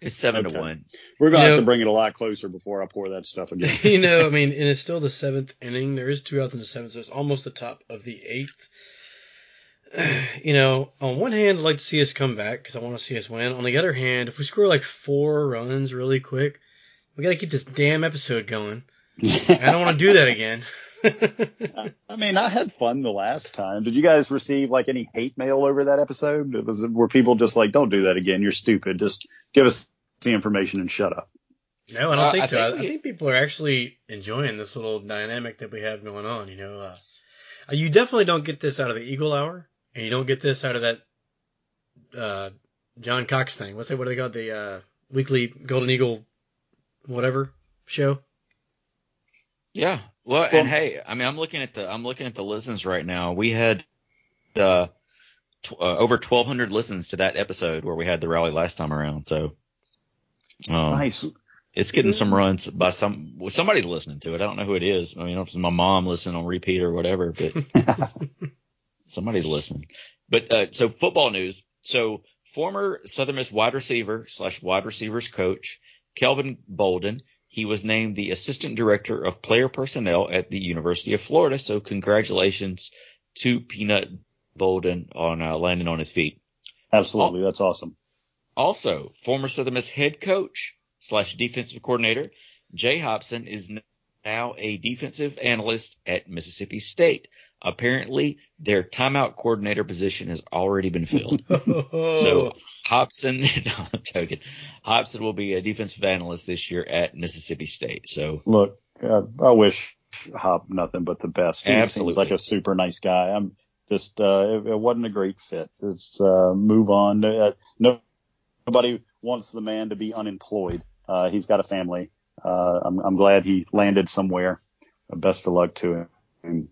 It's seven Okay. to one. We're gonna You have know- to bring it a lot closer before I pour that stuff again. you know, I mean, and it's still the seventh inning. There is two outs in the seventh, so it's almost the top of the eighth. You know, on one hand, I'd like to see us come back because I want to see us win. On the other hand, if we score like four runs really quick, we got to keep this damn episode going. I don't want to do that again. I mean, I had fun the last time. Did you guys receive like any hate mail over that episode? It was were people just like, "Don't do that again. You're stupid. Just give us the information and shut up." No, I don't Uh, think I so. think I, I think people are actually enjoying this little dynamic that we have going on. You know, uh, you definitely don't get this out of the Eagle Hour, and you don't get this out of that uh, John Cox thing. What's that? What do they call the uh, weekly Golden Eagle, whatever show? Yeah. Well, Well- and hey, I mean, I'm looking at the I'm looking at the listens right now. We had uh, tw- uh over 1,200 listens to that episode where we had the rally last time around. So, um, Nice. it's getting some runs by some well, somebody's listening to it. I don't know who it is. I mean, it's my mom listening on repeat or whatever, but somebody's listening. But uh, so football news. So former Southern Miss wide receiver slash wide receivers coach Kelvin Bolden. He was named the assistant director of player personnel at the University of Florida. So congratulations to Peanut Bolden on uh, landing on his feet. Absolutely. That's awesome. Also, former Southern Miss head coach slash defensive coordinator Jay Hopson is now a defensive analyst at Mississippi State. Apparently, their timeout coordinator position has already been filled. So Hopson, no, I'm joking. Hopson will be a defensive analyst this year at Mississippi State. So Look, uh, I wish Hop nothing but the best. He Absolutely. seems like a super nice guy. I'm just, uh, it, it wasn't a great fit. Just, uh, move on. Uh, no, nobody wants the man to be unemployed. Uh, he's got a family. Uh, I'm, I'm glad he landed somewhere. Best of luck to him.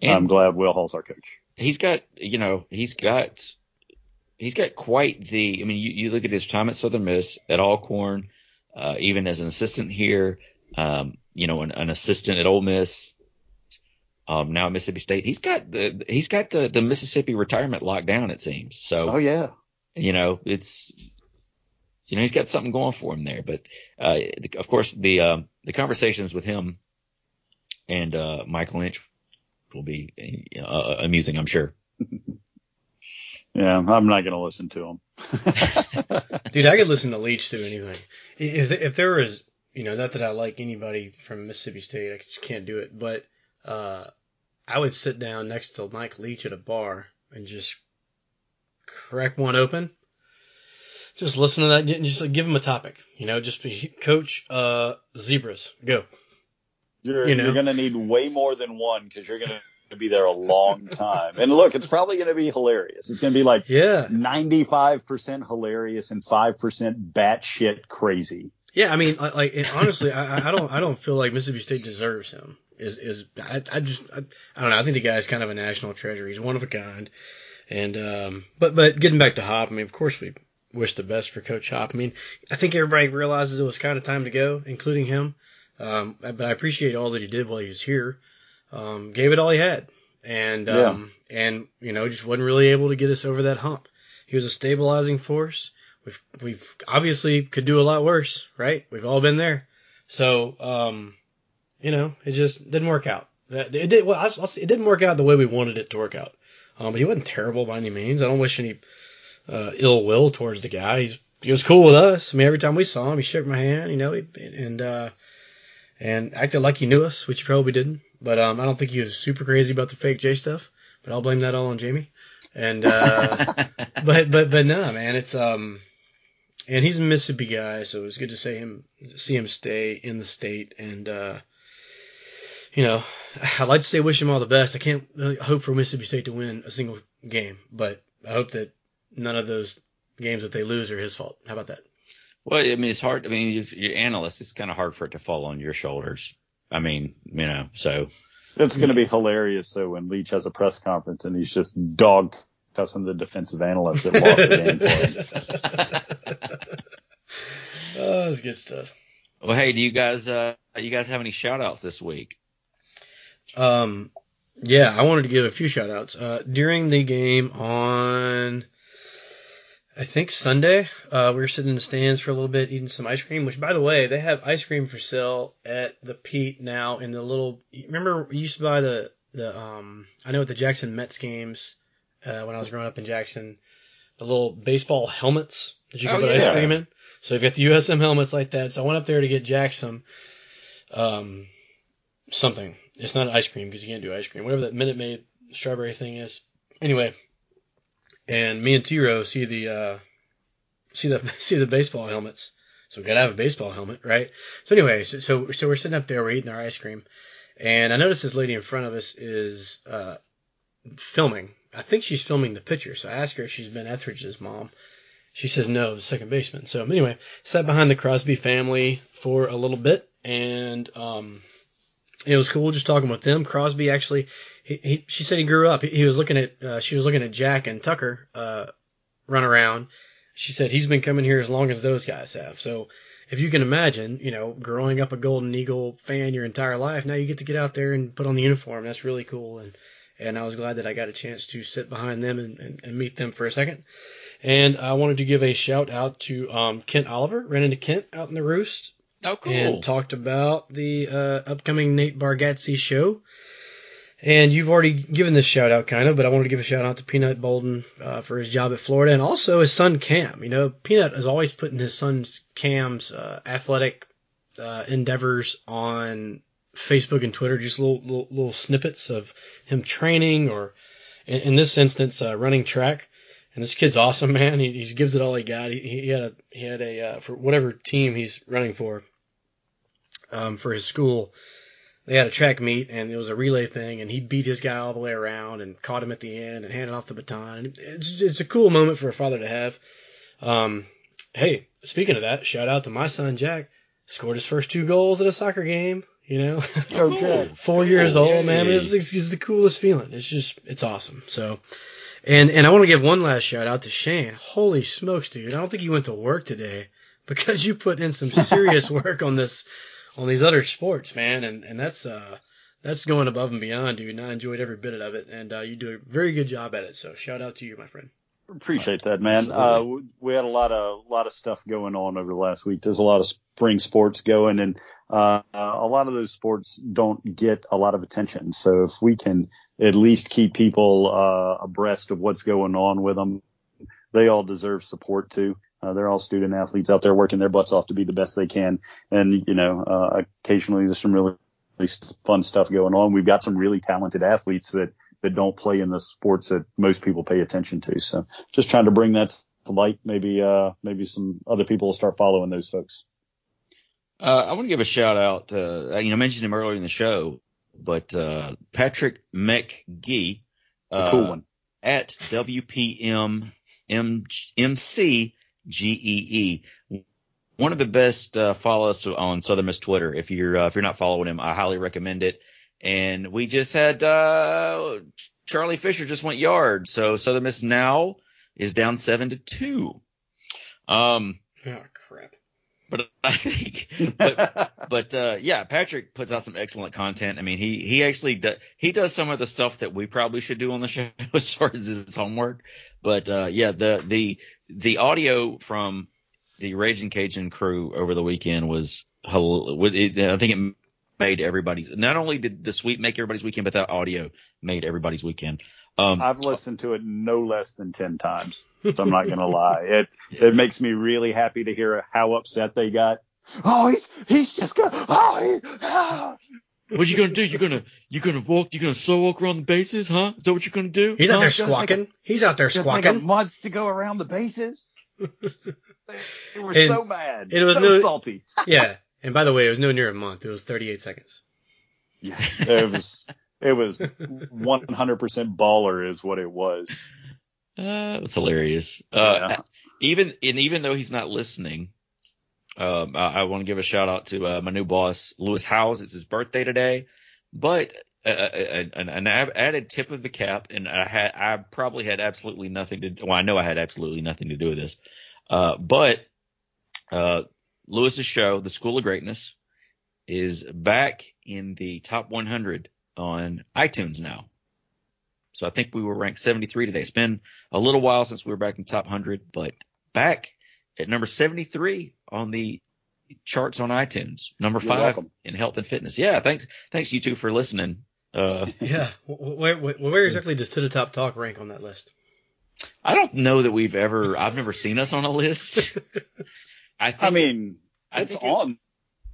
And I'm glad Will Hall's our coach. he's got, you know, he's got, he's got quite the, I mean, you, you look at his time at Southern Miss, at Alcorn, uh, even as an assistant here, um, you know, an, an assistant at Ole Miss, um, now at Mississippi State. He's got the, he's got the, the Mississippi retirement locked down, it seems. So, Oh yeah. you know, it's, you know, he's got something going for him there. But, uh, the, of course, the, um, the conversations with him and, uh, Mike Leach will be uh, amusing, I'm sure. Yeah. I'm not going to listen to him. Dude, I could listen to Leach through anything. If if there was, you know, not that I like anybody from Mississippi State, I just can't do it. But uh, I would sit down next to Mike Leach at a bar and just crack one open. Just listen to that, and just like, give him a topic. You know, just be coach uh, zebras. Go. You're, You know? you're going to need way more than one because you're going to be there a long time. and look, it's probably going to be hilarious. It's going to be like Yeah, 95% hilarious and 5% batshit crazy. Yeah, I mean, like, like and honestly, I, I don't, I don't feel like Mississippi State deserves him. Is is I, I just, I, I don't know. I think the guy's kind of a national treasure. He's one of a kind. And um, but but getting back to Hop, I mean, of course we wish the best for Coach Hop. I mean, I think everybody realizes it was kind of time to go, including him. Um, but I appreciate all that he did while he was here. Um, gave it all he had, and um, yeah. and you know just wasn't really able to get us over that hump. He was a stabilizing force. We've we've obviously could do a lot worse, right? We've all been there. So um, you know, it just didn't work out. It did. Well, I'll, it didn't work out the way we wanted it to work out. Um, but he wasn't terrible by any means. I don't wish any uh, ill will towards the guy. He's he was cool with us. I mean, every time we saw him, he shook my hand, you know, and uh, and acted like he knew us, which he probably didn't. But um, I don't think he was super crazy about the fake J stuff. But I'll blame that all on Jamie. And uh, but but but no, man, it's um, and he's a Mississippi guy, so it was good to see him see him stay in the state and uh, you know, I'd like to say wish him all the best. I can't really hope for Mississippi State to win a single game, but I hope that none of those games that they lose are his fault. How about that? Well, I mean, it's hard. I mean, if you're analyst, it's kind of hard for it to fall on your shoulders. I mean, you know, so. It's going to be hilarious. So when Leach has a press conference and he's just dog cussing the defensive analyst that lost the game oh, that's good stuff. Well, hey, do you guys, uh, you guys have any shout outs this week? Um, yeah, I wanted to give a few shout outs. Uh, during the game on, I think Sunday, uh, we were sitting in the stands for a little bit eating some ice cream, which by the way, they have ice cream for sale at the Pete now in the little, remember you used to buy the, the, um, I know at the Jackson Mets games, uh, when I was growing up in Jackson, the little baseball helmets that you could oh, put yeah. ice cream in. So you've got the USM helmets like that. So I went up there to get Jackson, um, something. It's not ice cream because you can't do ice cream. Whatever that Minute Maid strawberry thing is. Anyway, and me and Tiro see the uh, see the see the baseball helmets. So we gotta have a baseball helmet, right? So anyway, so, so so we're sitting up there, we're eating our ice cream, and I notice this lady in front of us is uh, filming. I think she's filming the pitcher. So I ask her if she's Ben Etheridge's mom. She says no, the second baseman. So anyway, sat behind the Crosby family for a little bit, and um, it was cool just talking with them. Crosby actually, he, he she said he grew up. He, he was looking at, uh, she was looking at Jack and Tucker, uh, run around. She said he's been coming here as long as those guys have. So if you can imagine, you know, growing up a Golden Eagle fan your entire life, now you get to get out there and put on the uniform. That's really cool. And, and I was glad that I got a chance to sit behind them and, and, and meet them for a second. And I wanted to give a shout out to um, Kent Oliver. Ran into Kent out in the roost Oh, cool. And talked about the uh, upcoming Nate Bargatze show. And you've already given this shout out, kind of, but I wanted to give a shout out to Peanut Bolden uh, for his job at Florida and also his son Cam. You know, Peanut is always putting his son's Cam's uh, athletic uh, endeavors on Facebook and Twitter, just little, little, little snippets of him training or, in, in this instance, uh, running track. And this kid's awesome, man. He, he gives it all he got. He, he had a he had a uh, for whatever team he's running for, um, for his school. They had a track meet and it was a relay thing, and he beat his guy all the way around and caught him at the end and handed off the baton. It's it's a cool moment for a father to have. Um, hey, speaking of that, shout out to my son Jack. Scored his first two goals at a soccer game. You know, oh, Jack. four years old, man. It's, it's, it's the coolest feeling. It's just it's awesome. So. And and I want to give one last shout out to Shane. Holy smokes, dude! I don't think you went to work today because you put in some serious work on this on these other sports, man. And and that's uh that's going above and beyond, dude. And I enjoyed every bit of it, and uh, you do a very good job at it. So shout out to you, my friend. Appreciate that, man. Uh, we had a lot of lot of stuff going on over the last week. There's a lot of spring sports going, and uh, a lot of those sports don't get a lot of attention. So if we can at least keep people uh, abreast of what's going on with them, they all deserve support too. Uh, they're all student athletes out there working their butts off to be the best they can, and you know, uh, occasionally there's some really, really fun stuff going on. We've got some really talented athletes that that don't play in the sports that most people pay attention to. So just trying to bring that to light. Maybe, uh, maybe some other people will start following those folks. Uh, I want to give a shout out. Uh, you know, I mentioned him earlier in the show, but uh, Patrick McGee, uh, cool one, at WPM MC GEE one of the best uh, follow us on Southern Miss Twitter. If you're uh, if you're not following him, I highly recommend it. And we just had uh, Charlie Fisher just went yard, so Southern Miss now is down seven to two. Um, Oh crap. but I think, but, but uh, yeah, Patrick puts out some excellent content. I mean, he he actually does he does some of the stuff that we probably should do on the show as far as his homework. But uh, yeah, the the the audio from the Raging Cajun crew over the weekend was I think it made everybody's. Not only did the sweep make everybody's weekend, but that audio made everybody's weekend. Um, I've listened to it no less than ten times. So I'm not gonna lie. It it makes me really happy to hear how upset they got. Oh, he's he's just gonna. Oh, he, ah. what you gonna do? You're gonna you're gonna walk? You're gonna slow walk around the bases, huh? Is that what you're gonna do? He's out there just like squawking. He's out there It'll take squawking. month to go around the bases. they, they were And so mad. it was so no- salty. yeah. And by the way, it was no near a month. It was 38 seconds. Yeah, it was it was 100% baller is what it was. Uh, it was hilarious. Uh, Yeah. even and even though he's not listening, um, I, I want to give a shout out to uh, my new boss, Lewis Howes. It's his birthday today, but uh, an, an ab- added tip of the cap, and I had I probably had absolutely nothing to. Well, I know I had absolutely nothing to do with this, uh, but uh, Lewis's show, The School of Greatness, is back in the top 100 on iTunes now. So I think we were ranked 73 today. It's been a little while since we were back in the top 100, but back at number 73 on the charts on iTunes, number You're five welcome. in health and fitness. Yeah, thanks, thanks you two for listening. Uh, Yeah. Where, where, where exactly does To the Top Talk rank on that list? I don't know that we've ever, I've never seen us on a list. I think I mean, I it's think it- on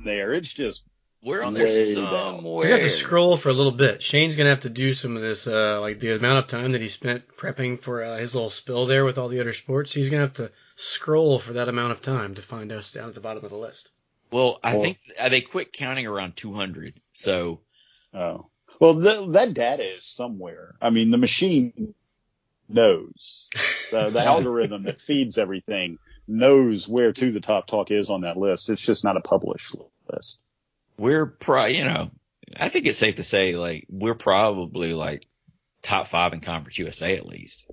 there. It's just we're on there somewhere. We have to scroll for a little bit. Shane's gonna have to do some of this, uh, like the amount of time that he spent prepping for uh, his little spill there with all the other sports. He's gonna have to scroll for that amount of time to find us down at the bottom of the list. Well, I Well- think uh, they quit counting around 200. So oh well, th- that data is somewhere. I mean, the machine knows the, the algorithm that feeds everything knows where to the top talk is on that list. It's just not a published list. we're pro, you know, I think it's safe to say like we're probably like top five in Conference USA at least.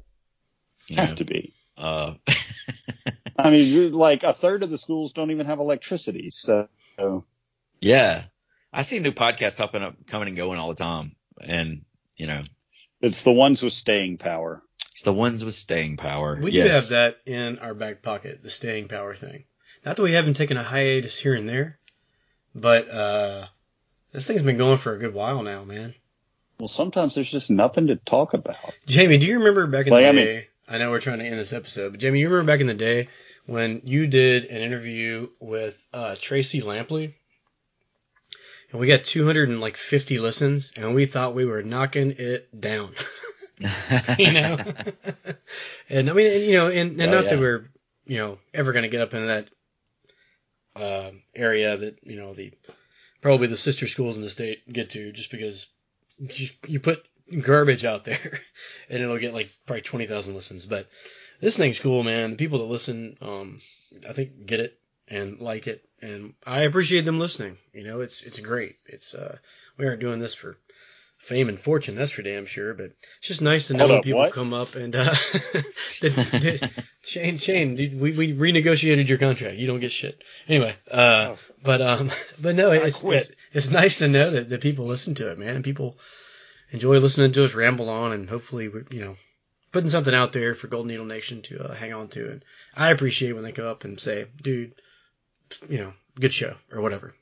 You Have know, to be. uh, I mean, like a third of the schools don't even have electricity. So yeah, I see new podcasts popping up, coming and going all the time, and you know, it's the ones with staying power. It's the ones with staying power. We do have that in our back pocket, the staying power thing. Not that we haven't taken a hiatus here and there, but uh, this thing's been going for a good while now, man. Well, sometimes there's just nothing to talk about. Jamie, do you remember back in Like, the I mean- day? I know we're trying to end this episode, but Jamie, you remember back in the day when you did an interview with uh, Tracy Lampley, and we got 250 listens, and we thought we were knocking it down. you know. and I mean, and, you know, and, and Oh, not yeah. that we're, you know, ever going to get up into that uh, area that you know the probably the sister schools in the state get to, just because you, you put garbage out there and it'll get like probably twenty thousand listens. But this thing's cool, man. The people that listen, um, I think get it and like it, and I appreciate them listening. You know, it's it's great. It's uh, we aren't doing this for fame and fortune, that's for damn sure. But it's just nice to know Hold when up, people what? come up and uh, did, did, Shane, Shane, dude, we we renegotiated your contract. You don't get shit. Anyway, uh, Oh. but um, but no, it's it's, it's nice to know that, that people listen to it, man, and people enjoy listening to us ramble on, and hopefully we're you know putting something out there for Golden Eagle Nation to uh, hang on to. And I appreciate when they come up and say, dude, you know, good show or whatever.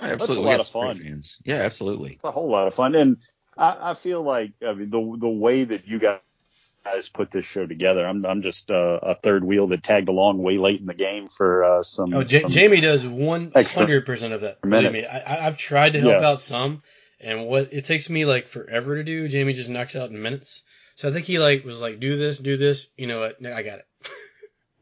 Absolutely. a lot of fun. Fans. Yeah, absolutely. It's a whole lot of fun, and I, I feel like I mean the the way that you guys put this show together, I'm I'm just uh, a third wheel that tagged along way late in the game for uh, some. Oh, J- some- Jamie does one hundred percent of that. Believe me, minutes. I, I- I've tried to help Yeah. out some, and what it takes me like forever to do, Jamie just knocks out in minutes. So I think he like was like, do this, do this. You know what? I got it.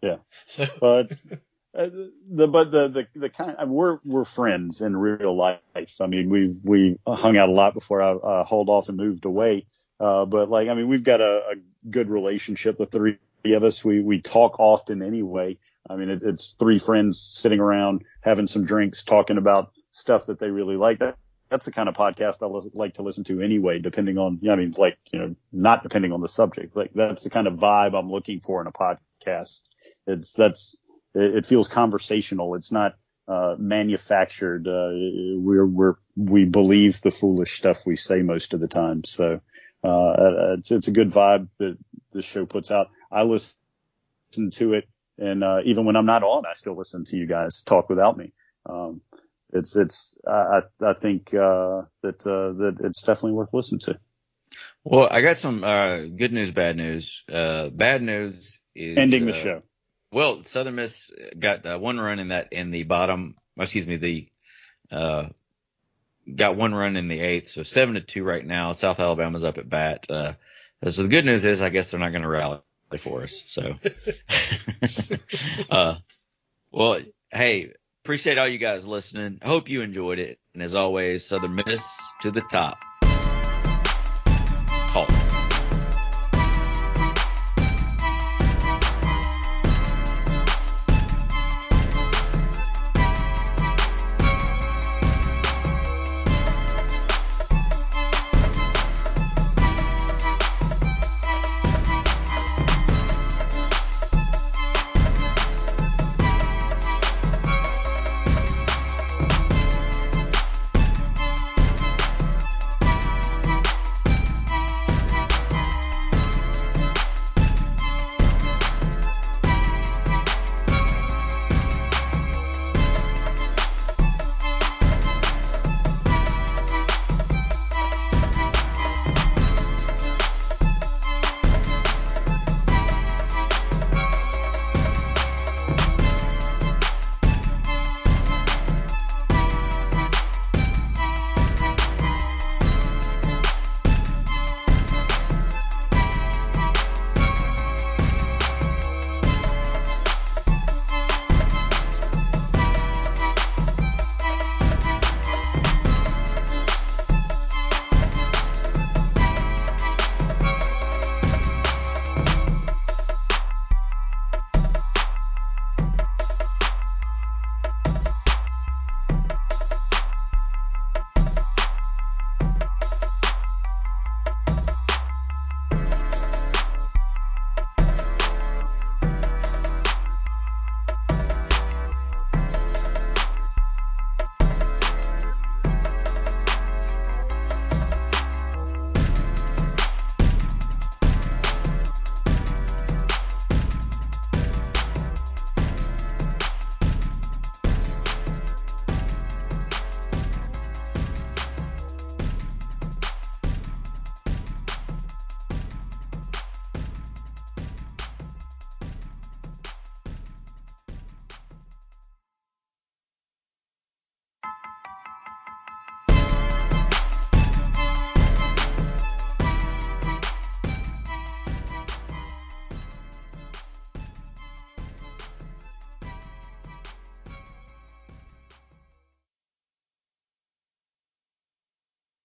Yeah. So but uh, the but the the the kind we're we're friends in real life. I mean, we we hung out a lot before I uh, hauled off and moved away. Uh, but like, I mean, we've got a, a good relationship. The three of us, we we talk often anyway. I mean, it, it's three friends sitting around having some drinks, talking about stuff that they really like. That that's the kind of podcast I like to listen to anyway, depending on, I mean, like, you know, not depending on the subject. Like that's the kind of vibe I'm looking for in a podcast. It's, that's, it, it feels conversational. It's not, uh, manufactured. Uh, we're, we're, we believe the foolish stuff we say most of the time. So, uh, it's, it's a good vibe that the show puts out. I listen to it and, uh, even when I'm not on, I still listen to you guys talk without me. Um, it's it's I I think uh, that uh, that it's definitely worth listening to. Well, I got some uh, good news, bad news. Uh, bad news is ending the show. Well, Southern Miss got uh, one run in that in the bottom. Excuse me, the uh, got one run in the eighth, so seven to two right now. South Alabama's up at bat. Uh, so the good news is, I guess they're not going to rally for us. So, uh, well, hey, appreciate all you guys listening. I hope you enjoyed it. And as always, Southern Miss to the top. Talk.